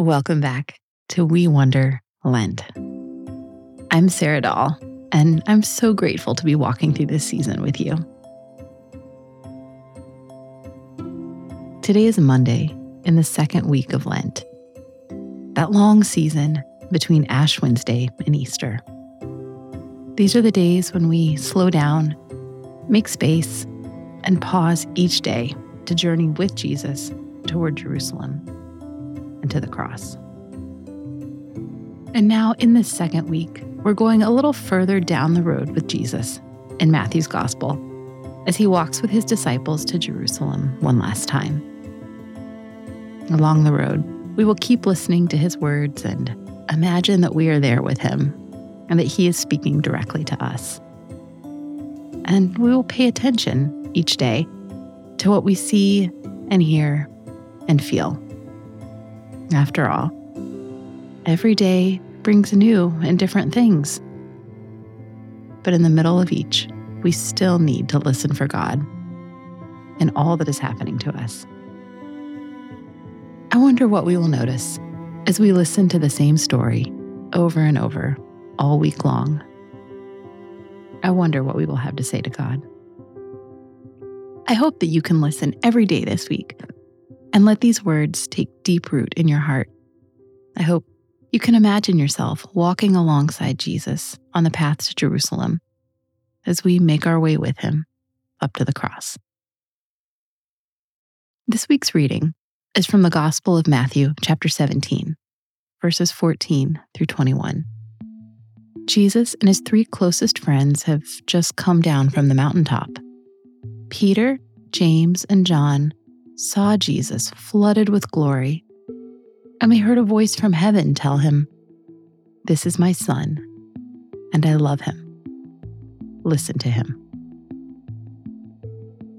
Welcome back to We Wonder Lent. I'm Sarah Dahl, and I'm so grateful to be walking through this season with you. Today is Monday in the second week of Lent, that long season between Ash Wednesday and Easter. These are the days when we slow down, make space, and pause each day to journey with Jesus toward Jerusalem to the cross. And now, in this second week, we're going a little further down the road with Jesus in Matthew's Gospel as he walks with his disciples to Jerusalem one last time. Along the road, we will keep listening to his words and imagine that we are there with him and that he is speaking directly to us. And we will pay attention each day to what we see and hear and feel. After all, every day brings new and different things. But in the middle of each, we still need to listen for God in all that is happening to us. I wonder what we will notice as we listen to the same story over and over all week long. I wonder what we will have to say to God. I hope that you can listen every day this week and let these words take deep root in your heart. I hope you can imagine yourself walking alongside Jesus on the path to Jerusalem as we make our way with him up to the cross. This week's reading is from the Gospel of Matthew, chapter 17, verses 14 through 21. Jesus and his three closest friends have just come down from the mountaintop. Peter, James, and John saw Jesus flooded with glory, and we heard a voice from heaven tell him, This is my son, and I love him. Listen to him.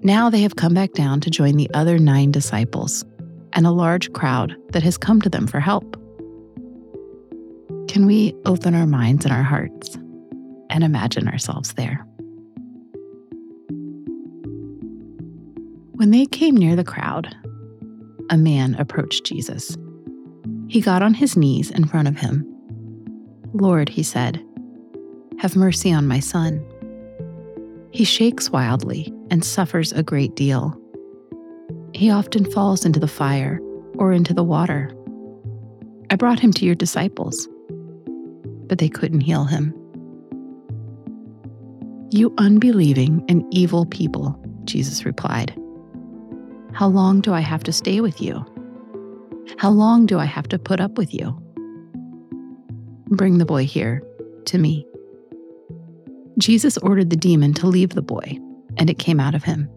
Now they have come back down to join the other nine disciples and a large crowd that has come to them for help. Can we open our minds and our hearts and imagine ourselves there? When they came near the crowd, a man approached Jesus. He got on his knees in front of him. Lord, he said, have mercy on my son. He shakes wildly and suffers a great deal. He often falls into the fire or into the water. I brought him to your disciples, but they couldn't heal him. You unbelieving and evil people, Jesus replied. How long do I have to stay with you? How long do I have to put up with you? Bring the boy here, to me. Jesus ordered the demon to leave the boy, and it came out of him.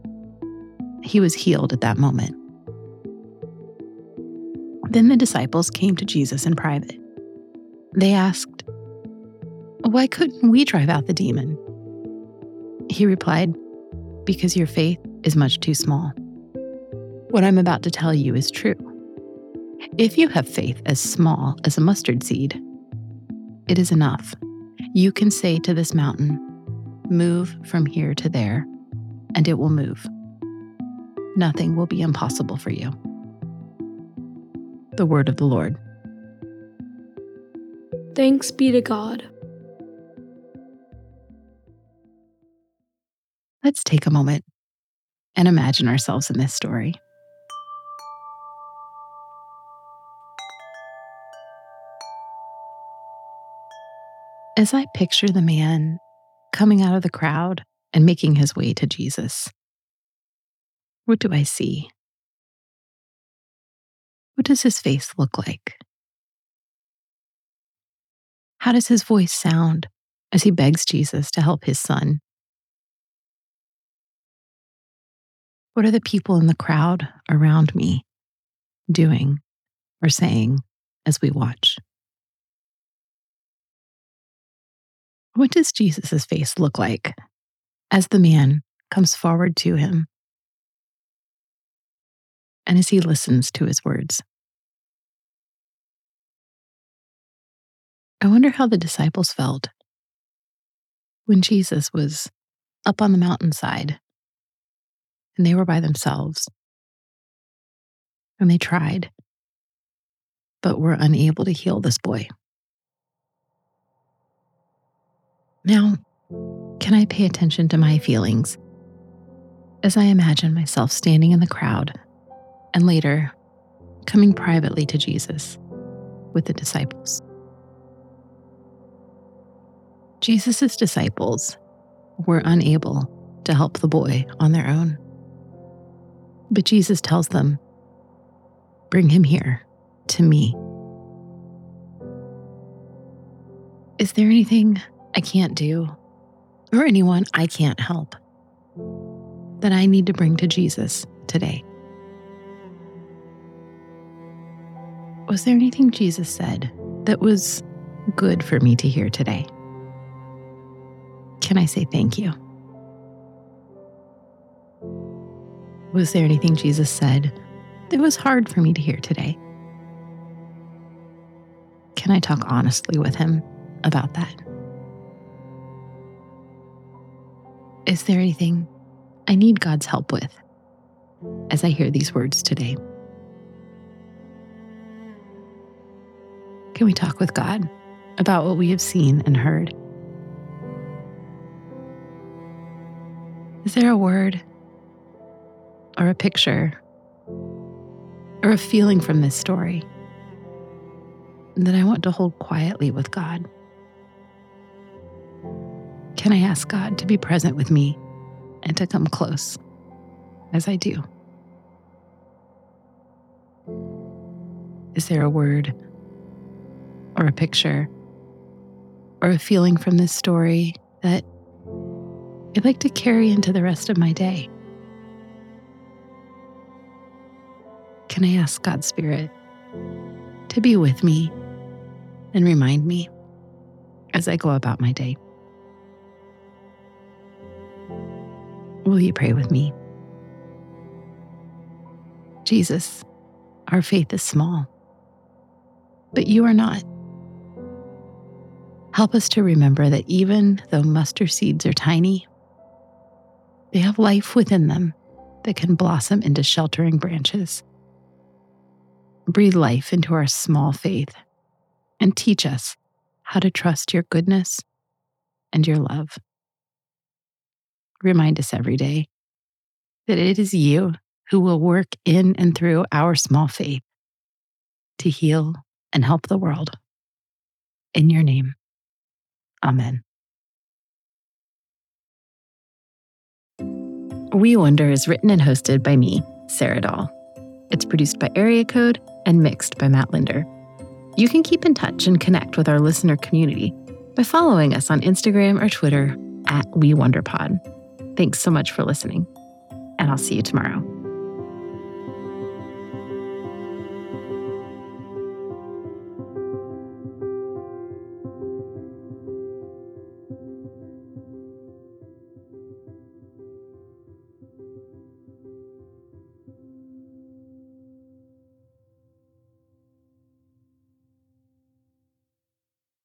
He was healed at that moment. Then the disciples came to Jesus in private. They asked, Why couldn't we drive out the demon? He replied, Because your faith is much too small. What I'm about to tell you is true. If you have faith as small as a mustard seed, it is enough. You can say to this mountain, Move from here to there, and it will move. Nothing will be impossible for you. The word of the Lord. Thanks be to God. Let's take a moment and imagine ourselves in this story. As I picture the man coming out of the crowd and making his way to Jesus, what do I see? What does his face look like? How does his voice sound as he begs Jesus to help his son? What are the people in the crowd around me doing or saying as we watch? What does Jesus' face look like as the man comes forward to him and as he listens to his words? I wonder how the disciples felt when Jesus was up on the mountainside and they were by themselves and they tried, but were unable to heal this boy. Now, can I pay attention to my feelings as I imagine myself standing in the crowd and later coming privately to Jesus with the disciples? Jesus' disciples were unable to help the boy on their own. But Jesus tells them, Bring him here to me. Is there anything I can't do or anyone I can't help that I need to bring to Jesus today? Was there anything Jesus said that was good for me to hear today? Can I say thank you? Was there anything Jesus said that was hard for me to hear today? Can I talk honestly with him about that? Is there anything I need God's help with as I hear these words today? Can we talk with God about what we have seen and heard? Is there a word or a picture or a feeling from this story that I want to hold quietly with God? Can I ask God to be present with me and to come close as I do? Is there a word or a picture or a feeling from this story that I'd like to carry into the rest of my day? Can I ask God's Spirit to be with me and remind me as I go about my day? Will you pray with me? Jesus, our faith is small, but you are not. Help us to remember that even though mustard seeds are tiny, they have life within them that can blossom into sheltering branches. Breathe life into our small faith and teach us how to trust your goodness and your love. Remind us every day that it is you who will work in and through our small faith to heal and help the world. In your name, Amen. We Wonder is written and hosted by me, Sarah Dahl. It's produced by Area Code and mixed by Matt Linder. You can keep in touch and connect with our listener community by following us on Instagram or Twitter at We Wonder Pod. Thanks so much for listening, and I'll see you tomorrow.